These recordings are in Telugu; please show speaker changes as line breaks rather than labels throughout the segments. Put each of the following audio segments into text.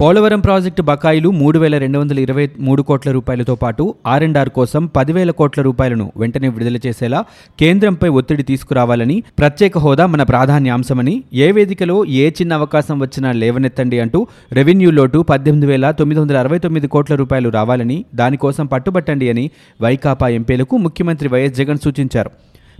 పోలవరం ప్రాజెక్టు బకాయిలు మూడు వేల రెండు వందల ఇరవై మూడు కోట్ల రూపాయలతో పాటు ఆర్ఎండ్ఆర్ కోసం పదివేల కోట్ల రూపాయలను వెంటనే విడుదల చేసేలా కేంద్రంపై ఒత్తిడి తీసుకురావాలని ప్రత్యేక హోదా మన ప్రాధాన్యాంశమని ఏ వేదికలో ఏ చిన్న అవకాశం వచ్చినా లేవనెత్తండి అంటూ రెవెన్యూ లోటు పద్దెనిమిది వేల తొమ్మిది వందల అరవై తొమ్మిది కోట్ల రూపాయలు రావాలని దానికోసం పట్టుబట్టండి అని వైకాపా ఎంపీలకు ముఖ్యమంత్రి వైఎస్ జగన్ సూచించారు.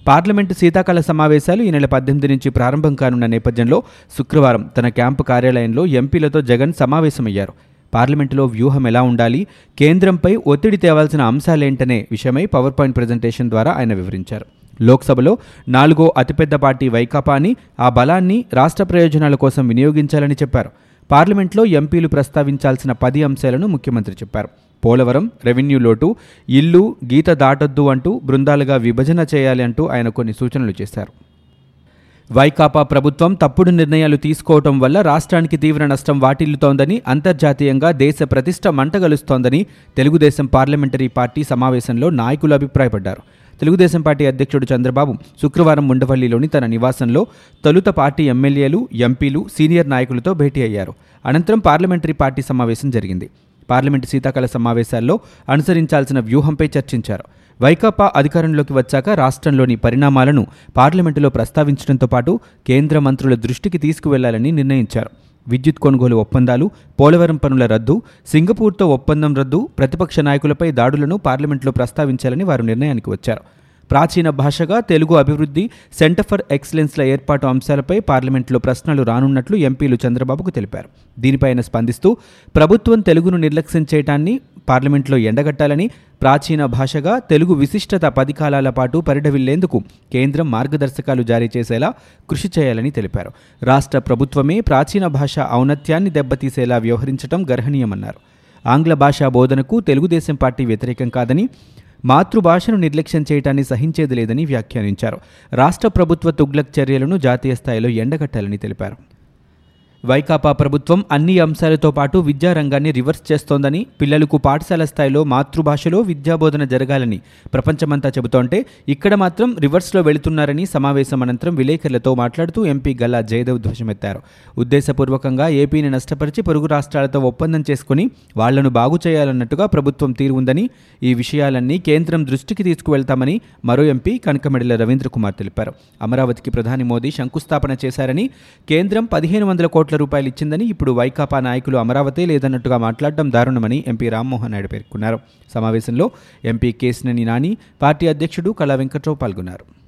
పార్లమెంటు శీతాకాల సమావేశాలు ఈ నెల పద్దెనిమిది నుంచి ప్రారంభం కానున్న నేపథ్యంలో శుక్రవారం తన క్యాంపు కార్యాలయంలో ఎంపీలతో జగన్ సమావేశమయ్యారు. పార్లమెంటులో వ్యూహం ఎలా ఉండాలి కేంద్రంపై ఒత్తిడి తేవాల్సిన అంశాలేంటనే విషయమై పవర్ పాయింట్ ప్రజెంటేషన్ ద్వారా ఆయన వివరించారు. లోక్సభలో నాలుగో అతిపెద్ద పార్టీ వైకాపా అని ఆ బలాన్ని రాష్ట్ర ప్రయోజనాల కోసం వినియోగించాలని చెప్పారు. పార్లమెంట్లో ఎంపీలు ప్రస్తావించాల్సిన పది అంశాలను ముఖ్యమంత్రి చెప్పారు. పోలవరం రెవెన్యూ లోటు ఇల్లు గీత దాటొద్దు అంటూ బృందాలుగా విభజన చేయాలి అంటూ ఆయన కొన్ని సూచనలు చేశారు. వైకాపా ప్రభుత్వం తప్పుడు నిర్ణయాలు తీసుకోవటం వల్ల రాష్ట్రానికి తీవ్ర నష్టం వాటిల్లుతోందని అంతర్జాతీయంగా దేశ ప్రతిష్ట మంటగలుస్తోందని తెలుగుదేశం పార్లమెంటరీ పార్టీ సమావేశంలో నాయకులు అభిప్రాయపడ్డారు. తెలుగుదేశం పార్టీ అధ్యక్షుడు చంద్రబాబు శుక్రవారం ఉండవల్లిలోని తన నివాసంలో తొలుత పార్టీ ఎమ్మెల్యేలు ఎంపీలు సీనియర్ నాయకులతో భేటీ అయ్యారు. అనంతరం పార్లమెంటరీ పార్టీ సమావేశం జరిగింది. పార్లమెంటు శీతాకాల సమావేశాల్లో అనుసరించాల్సిన వ్యూహంపై చర్చించారు. వైకాపా అధికారంలోకి వచ్చాక రాష్ట్రంలోని పరిణామాలను పార్లమెంటులో ప్రస్తావించడంతో పాటు కేంద్ర మంత్రుల దృష్టికి తీసుకువెళ్ళాలని నిర్ణయించారు. విద్యుత్ కొనుగోలు ఒప్పందాలు పోలవరం పనుల రద్దు సింగపూర్తో ఒప్పందం రద్దు ప్రతిపక్ష నాయకులపై దాడులను పార్లమెంట్లో ప్రస్తావించాలని వారు నిర్ణయానికి వచ్చారు. ప్రాచీన భాషగా తెలుగు అభివృద్ధి సెంటర్ ఫర్ ఎక్సలెన్స్ల ఏర్పాటు అంశాలపై పార్లమెంట్లో ప్రశ్నలు రానున్నట్లు ఎంపీలు చంద్రబాబుకు తెలిపారు. దీనిపైన స్పందిస్తూ ప్రభుత్వం తెలుగును నిర్లక్ష్యం చేయటాన్ని పార్లమెంట్లో ఎండగట్టాలని ప్రాచీన భాషగా తెలుగు విశిష్టత పది కాలాల పాటు పరిడవిల్లేందుకు కేంద్రం మార్గదర్శకాలు జారీ చేసేలా కృషి చేయాలని తెలిపారు. రాష్ట్ర ప్రభుత్వమే ప్రాచీన భాష ఔన్నత్యాన్ని దెబ్బతీసేలా వ్యవహరించడం గర్హనీయమన్నారు. ఆంగ్ల భాషా బోధనకు తెలుగుదేశం పార్టీ వ్యతిరేకం కాదని మాతృభాషను నిర్లక్ష్యం చేయటాన్ని సహించేది లేదని వ్యాఖ్యానించారు. రాష్ట్ర ప్రభుత్వ తుగ్లక్ చర్యలను జాతీయ స్థాయిలో ఎండగట్టాలని తెలిపారు. వైకాపా ప్రభుత్వం అన్ని అంశాలతో పాటు విద్యారంగాన్ని రివర్స్ చేస్తోందని పిల్లలకు పాఠశాల స్థాయిలో మాతృభాషలో విద్యాబోధన జరగాలని ప్రపంచమంతా చెబుతోంటే ఇక్కడ మాత్రం రివర్స్లో వెళుతున్నారని సమావేశం అనంతరం విలేకరులతో మాట్లాడుతూ ఎంపీ గల్లా జయదేవ్ ధ్వజమెత్తారు. ఉద్దేశపూర్వకంగా ఏపీని నష్టపరిచి పొరుగు రాష్ట్రాలతో ఒప్పందం చేసుకుని వాళ్ళను బాగు చేయాలన్నట్టుగా ప్రభుత్వం తీరు ఉందని ఈ విషయాలన్నీ కేంద్రం దృష్టికి తీసుకువెళ్తామని మరో ఎంపీ కనకమెడల రవీంద్ర కుమార్ తెలిపారు. అమరావతికి ప్రధాని మోదీ శంకుస్థాపన చేశారని కేంద్రం పదిహేను వందల కోట్ల రూపాయలు ఇచ్చిందని ఇప్పుడు వైకాపా నాయకులు అమరావతి లేదన్నట్టుగా మాట్లాడడం దారుణమని ఎంపీ రామ్మోహన్ నాయుడు పేర్కొన్నారు. సమావేశంలో ఎంపీ కేసినేని నాని పార్టీ అధ్యక్షుడు కళా వెంకట్రావు పాల్గొన్నారు.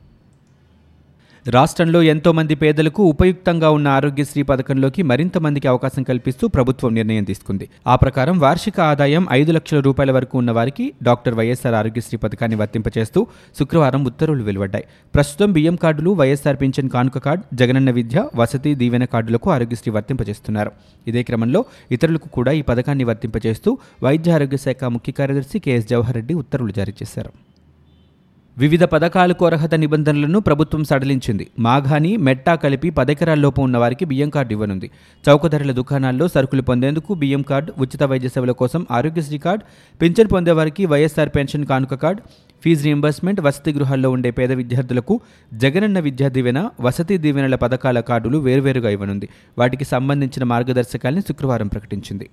రాష్ట్రంలో ఎంతో మంది పేదలకు ఉపయుక్తంగా ఉన్న ఆరోగ్యశ్రీ పథకంలోకి మరింత మందికి అవకాశం కల్పిస్తూ ప్రభుత్వం నిర్ణయం తీసుకుంది. ఆ ప్రకారం వార్షిక ఆదాయం ఐదు లక్షల రూపాయల వరకు ఉన్న వారికి డాక్టర్ వైఎస్ఆర్ ఆరోగ్యశ్రీ పథకాన్ని వర్తింపచేస్తూ శుక్రవారం ఉత్తర్వులు వెలువడ్డాయి. ప్రస్తుతం బియ్యం కార్డులు వైఎస్ఆర్ పింఛన్ కానుక కార్డు జగనన్న విద్య వసతి దీవెన కార్డులకు ఆరోగ్యశ్రీ వర్తింపచేస్తున్నారు ఇదే క్రమంలో ఇతరులకు కూడా ఈ పథకాన్ని వర్తింపచేస్తూ వైద్య ఆరోగ్య శాఖ ముఖ్య కార్యదర్శి కెఎస్ జవహర్ రెడ్డి ఉత్తర్వులు జారీ చేశారు. వివిధ పథకాలకు అర్హత నిబంధనలను ప్రభుత్వం సడలించింది. మాఘాని మెట్టా కలిపి పదెకరాల్లోపు ఉన్న వారికి బియ్యం కార్డు ఇవ్వనుంది. చౌక ధరల దుకాణాల్లో సరుకులు పొందేందుకు బియ్యం కార్డు ఉచిత వైద్య సేవల కోసం ఆరోగ్యశ్రీ కార్డు పింఛన్ పొందేవారికి వైఎస్ఆర్ పెన్షన్ కానుక కార్డు ఫీజు రీంబర్స్మెంట్ వసతి గృహాల్లో ఉండే పేద విద్యార్థులకు జగనన్న విద్యా దీవెన వసతి దీవెనల పథకాల కార్డులు వేరువేరుగా ఇవ్వనుంది. వాటికి సంబంధించిన మార్గదర్శకాల్ని శుక్రవారం ప్రకటించింది.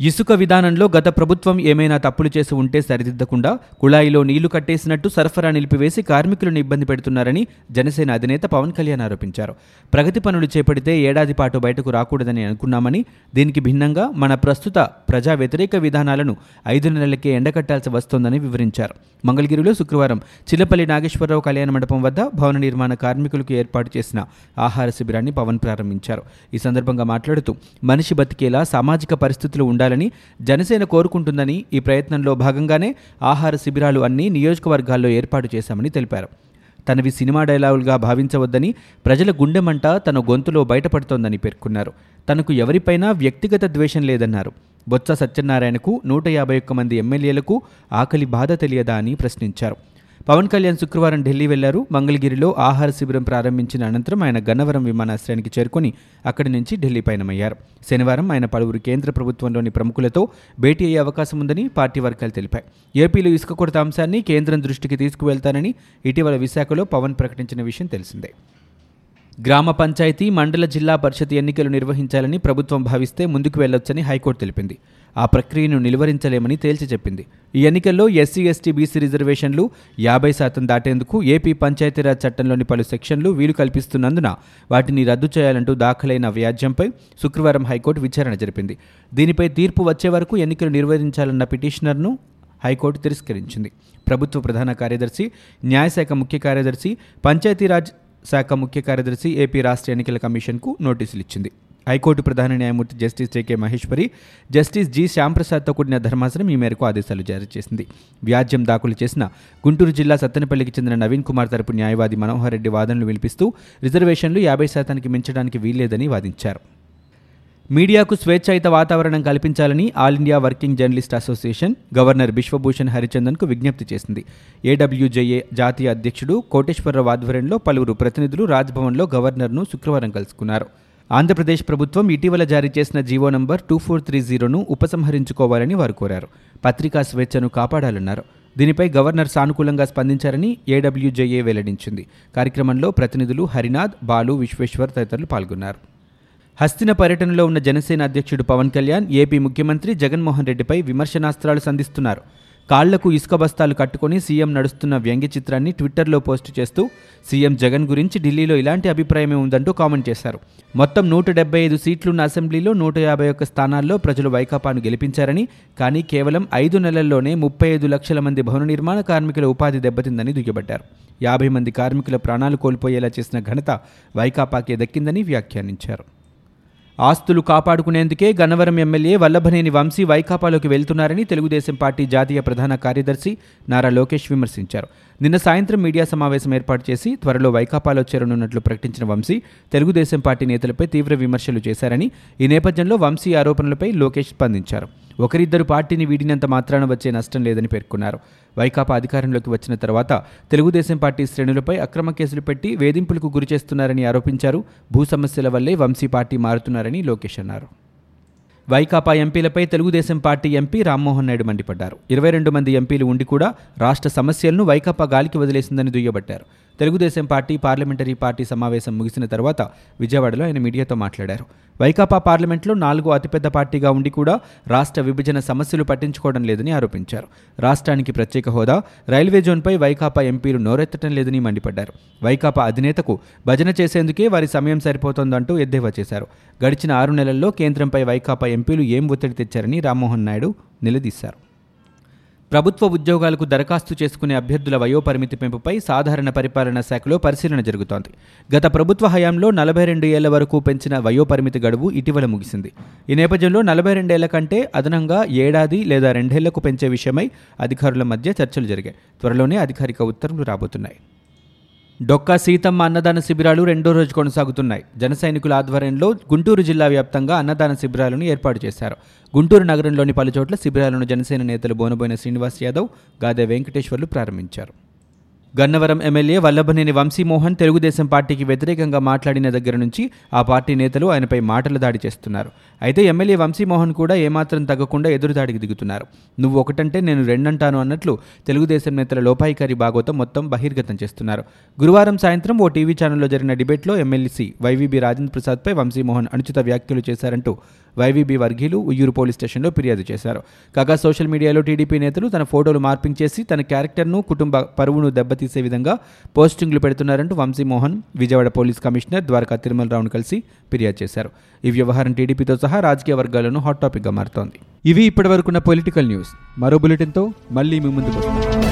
ఇసుక విధానంలో గత ప్రభుత్వం ఏమైనా తప్పులు చేసి ఉంటే సరిదిద్దకుండా కుళాయిలో నీళ్ళు కట్టేసినట్టు సరఫరా నిలిపివేసి కార్మికులను ఇబ్బంది పెడుతున్నారని జనసేన అధినేత పవన్ కళ్యాణ్ ఆరోపించారు. ప్రగతి పనులు చేపడితే ఏడాది పాటు బయటకు రాకూడదని అనుకున్నామని దీనికి భిన్నంగా మన ప్రస్తుత ప్రజా వ్యతిరేక విధానాలను ఐదు నెలలకే ఎండకట్టాల్సి వస్తోందని వివరించారు. మంగళగిరిలో శుక్రవారం చిల్లపల్లి నాగేశ్వరరావు కళ్యాణ మండపం వద్ద భవన నిర్మాణ కార్మికులకు ఏర్పాటు చేసిన ఆహార శిబిరాన్ని పవన్ ప్రారంభించారు. ఈ సందర్భంగా మాట్లాడుతూ మనిషి బతికేలా సామాజిక పరిస్థితులు ఉండాలి ఉండాలని జనసేన కోరుకుంటుందని ఈ ప్రయత్నంలో భాగంగానే ఆహార శిబిరాలు అన్ని నియోజకవర్గాల్లో ఏర్పాటు చేశామని తెలిపారు. తనవి సినిమా డైలాగులుగా భావించవద్దని ప్రజల గుండెమంట తన గొంతులో బయటపడుతోందని పేర్కొన్నారు. తనకు ఎవరిపైనా వ్యక్తిగత ద్వేషం లేదన్నారు. బొత్స సత్యనారాయణకు నూట యాభై ఒక్క మంది ఎమ్మెల్యేలకు ఆకలి బాధ తెలియదా అని ప్రశ్నించారు. పవన్ కళ్యాణ్ శుక్రవారం ఢిల్లీ వెళ్ళారు. మంగళగిరిలో ఆహార శిబిరం ప్రారంభించిన అనంతరం ఆయన గన్నవరం విమానాశ్రయానికి చేరుకుని అక్కడి నుంచి ఢిల్లీ పయనమయ్యారు. శనివారం ఆయన పలువురు కేంద్ర ప్రభుత్వంలోని ప్రముఖులతో భేటీ అయ్యే అవకాశం ఉందని పార్టీ వర్గాలు తెలిపాయి. ఏపీలో ఇసుక కొరత అంశాన్ని కేంద్రం దృష్టికి తీసుకువెళ్తానని ఇటీవల విశాఖలో పవన్ ప్రకటించిన విషయం తెలిసిందే. గ్రామ పంచాయతీ మండల జిల్లా పరిషత్ ఎన్నికలు నిర్వహించాలని ప్రభుత్వం భావిస్తే ముందుకు వెళ్ళొచ్చని హైకోర్టు తెలిపింది. ఆ ప్రక్రియను నిలువరించలేమని తేల్చి చెప్పింది. ఈ ఎన్నికల్లో ఎస్సీ ఎస్టీ బీసీ రిజర్వేషన్లు యాభై శాతం దాటేందుకు ఏపీ పంచాయతీరాజ్ చట్టంలోని పలు సెక్షన్లు వీలు కల్పిస్తున్నందున వాటిని రద్దు చేయాలంటూ దాఖలైన వ్యాజ్యంపై శుక్రవారం హైకోర్టు విచారణ జరిపింది. దీనిపై తీర్పు వచ్చే వరకు ఎన్నికలు నిర్వహించాలన్న పిటిషనర్ను హైకోర్టు తిరస్కరించింది. ప్రభుత్వ ప్రధాన కార్యదర్శి న్యాయశాఖ ముఖ్య కార్యదర్శి పంచాయతీరాజ్ శాఖ ముఖ్య కార్యదర్శి ఏపీ రాష్ట్ర ఎన్నికల కమిషన్కు నోటీసులు ఇచ్చింది హైకోర్టు ప్రధాన న్యాయమూర్తి justice J K Maheshwari justice G శ్యాంప్రసాద్తో కూడిన ధర్మాసనం ఈ మేరకు ఆదేశాలు జారీ చేసింది. వ్యాజ్యం దాఖలు చేసిన గుంటూరు జిల్లా సత్తెనపల్లికి చెందిన నవీన్ కుమార్ తరపు న్యాయవాది మనోహర్ రెడ్డి వాదనలు వినిపిస్తూ రిజర్వేషన్లు యాభై శాతానికి మించడానికి వీల్లేదని వాదించారు. మీడియాకు స్వేచ్ఛాయుత వాతావరణం కల్పించాలని all India working journalist association governor Biswabhusan హరిచందన్కు విజ్ఞప్తి చేసింది. ఏడబ్ల్యూజేఏ జాతీయ అధ్యక్షుడు కోటేశ్వరరావు ఆధ్వర్యంలో పలువురు ప్రతినిధులు రాజ్భవన్లో గవర్నర్ను శుక్రవారం కలుసుకున్నారు. ఆంధ్రప్రదేశ్ ప్రభుత్వం ఇటీవల జారీ చేసిన GO number two four three జీరోను ఉపసంహరించుకోవాలని వారు కోరారు. పత్రికా స్వేచ్ఛను కాపాడాలన్నారు. దీనిపై గవర్నర్ సానుకూలంగా స్పందించారని ఏడబ్ల్యూజేఏ వెల్లడించింది. కార్యక్రమంలో ప్రతినిధులు హరినాథ్ బాలు విశ్వేశ్వర్ తదితరులు పాల్గొన్నారు. హస్తిన పర్యటనలో ఉన్న జనసేన అధ్యక్షుడు పవన్ కళ్యాణ్ ఏపీ ముఖ్యమంత్రి జగన్మోహన్ రెడ్డిపై విమర్శనాస్త్రాలు సంధిస్తున్నారు. కాళ్ళకు ఇసుక బస్తాలు కట్టుకుని సీఎం నడుస్తున్న వ్యంగ్య చిత్రాన్ని ట్విట్టర్లో పోస్టు చేస్తూ సీఎం జగన్ గురించి ఢిల్లీలో ఇలాంటి అభిప్రాయమే ఉందంటూ కామెంట్ చేశారు. మొత్తం నూట డెబ్బై ఐదు సీట్లున్న అసెంబ్లీలో నూట యాభై ఒక్క స్థానాల్లో ప్రజలు వైకాపాను గెలిపించారని కానీ కేవలం ఐదు నెలల్లోనే ముప్పై ఐదు లక్షల మంది భవన నిర్మాణ కార్మికుల ఉపాధి దెబ్బతిందని దుయ్యబట్టారు యాభై మంది కార్మికుల ప్రాణాలు కోల్పోయేలా చేసిన ఘనత వైకాపాకే దక్కిందని వ్యాఖ్యానించారు. ఆస్తులు కాపాడుకునేందుకే గన్నవరం ఎమ్మెల్యే వల్లభనేని వంశీ వైకాపాలోకి వెళ్తున్నారని తెలుగుదేశం పార్టీ జాతీయ ప్రధాన కార్యదర్శి నారా లోకేష్ విమర్శించారు. నిన్న సాయంత్రం మీడియా సమావేశం ఏర్పాటు చేసి త్వరలో వైకాపాలో చేరనున్నట్లు ప్రకటించిన వంశీ తెలుగుదేశం పార్టీ నేతలపై తీవ్ర విమర్శలు చేశారని ఈ నేపథ్యంలో వంశీ ఆరోపణలపై లోకేష్ స్పందించారు. ఒకరిద్దరు పార్టీని వీడినంత మాత్రాన వచ్చే నష్టం లేదని పేర్కొన్నారు. వైకాపా అధికారంలోకి వచ్చిన తర్వాత తెలుగుదేశం పార్టీ శ్రేణులపై అక్రమ కేసులు పెట్టి వేధింపులకు గురిచేస్తున్నారని ఆరోపించారు. భూ సమస్యల వల్లే వంశీ పార్టీ మారుతున్నారని లోకేష్ అన్నారు. వైకాపా ఎంపీలపై తెలుగుదేశం పార్టీ ఎంపీ రామ్మోహన్ నాయుడు మండిపడ్డారు. ఇరవై రెండు మంది ఎంపీలు ఉండి కూడా రాష్ట్ర సమస్యలను వైకాపా గాలికి వదిలేసిందని దుయ్యబట్టారు. తెలుగుదేశం పార్టీ పార్లమెంటరీ పార్టీ సమావేశం ముగిసిన తర్వాత విజయవాడలో ఆయన మీడియాతో మాట్లాడారు. వైకాపా పార్లమెంట్లో నాలుగో అతిపెద్ద పార్టీగా ఉండి కూడా రాష్ట్ర విభజన సమస్యలు పట్టించుకోవడం లేదని ఆరోపించారు. రాష్ట్రానికి ప్రత్యేక హోదా రైల్వే జోన్పై వైకాపా ఎంపీలు నోరెత్తడం లేదని మండిపడ్డారు. వైకాపా అధినేతకు భజన చేసేందుకే వారి సమయం సరిపోతోందంటూ ఎద్దేవా చేశారు. గడిచిన ఆరు నెలల్లో కేంద్రంపై వైకాపా ఎంపీలు ఏం ఒత్తిడి తెచ్చారని రామ్మోహన్ నాయుడు నిలదీశారు. ప్రభుత్వ ఉద్యోగాలకు దరఖాస్తు చేసుకునే అభ్యర్థుల వయోపరిమితి పెంపుపై సాధారణ పరిపాలనా శాఖలో పరిశీలన జరుగుతోంది. గత ప్రభుత్వ హయాంలో నలభై రెండు ఏళ్ళ వరకు పెంచిన వయోపరిమితి గడువు ఇటీవల ముగిసింది. ఈ నేపథ్యంలో నలభై రెండేళ్ళ కంటే అదనంగా ఏడాది లేదా రెండేళ్ళకు పెంచే విషయమై అధికారుల మధ్య చర్చలు జరిగాయి. త్వరలోనే అధికారిక ఉత్తర్వులు రాబోతున్నాయి. డొక్కా సీతమ్మ అన్నదాన శిబిరాలు రెండో రోజు కొనసాగుతున్నాయి. జన సైనికుల ఆధ్వర్యంలో గుంటూరు జిల్లా వ్యాప్తంగా అన్నదాన శిబిరాలను ఏర్పాటు చేశారు. గుంటూరు నగరంలోని పలుచోట్ల శిబిరాలను జనసేన నేతలు బోనబోయిన శ్రీనివాస్ యాదవ్ గాదే వెంకటేశ్వర్లు ప్రారంభించారు. గన్నవరం ఎమ్మెల్యే వల్లభనేని వంశీమోహన్ తెలుగుదేశం పార్టీకి వ్యతిరేకంగా మాట్లాడిన దగ్గర నుంచి ఆ పార్టీ నేతలు ఆయనపై మాటల దాడి చేస్తున్నారు. అయితే ఎమ్మెల్యే వంశీమోహన్ కూడా ఏమాత్రం తగ్గకుండా ఎదురుదాడికి దిగుతున్నారు. నువ్వు ఒకటంటే నేను రెండంటాను అన్నట్లు తెలుగుదేశం నేతల లోపాయికారి భాగోతం మొత్తం బహిర్గతం చేస్తున్నారు. గురువారం సాయంత్రం ఓ టీవీ ఛానల్లో జరిగిన డిబేట్లో ఎమ్మెల్సీ వైవీబీ రాజేంద్ర ప్రసాద్పై వంశీమోహన్ అనుచిత వ్యాఖ్యలు చేశారంటూ వైవీబీ వర్గీయులు ఉయ్యూరు పోలీస్ స్టేషన్లో ఫిర్యాదు చేశారు. కాగా సోషల్ మీడియాలో టీడీపీ నేతలు తన ఫోటోలు మార్పింగ్ చేసి తన క్యారెక్టర్ను కుటుంబ పరువును దెబ్బతీసే విధంగా పోస్టింగ్లు పెడుతున్నారంటూ వంశీమోహన్ విజయవాడ పోలీస్ కమిషనర్ ద్వారకా తిరుమలరావును కలిసి ఫిర్యాదు చేశారు. ఈ వ్యవహారం టీడీపీతో సహా రాజకీయ వర్గాలను హాట్ టాపిక్గా మారుతోంది. ఇవి ఇప్పటివరకున్న పొలిటికల్ న్యూస్. మరో బులెటిన్తో మళ్ళీ మీ ముందుకు వస్తాం.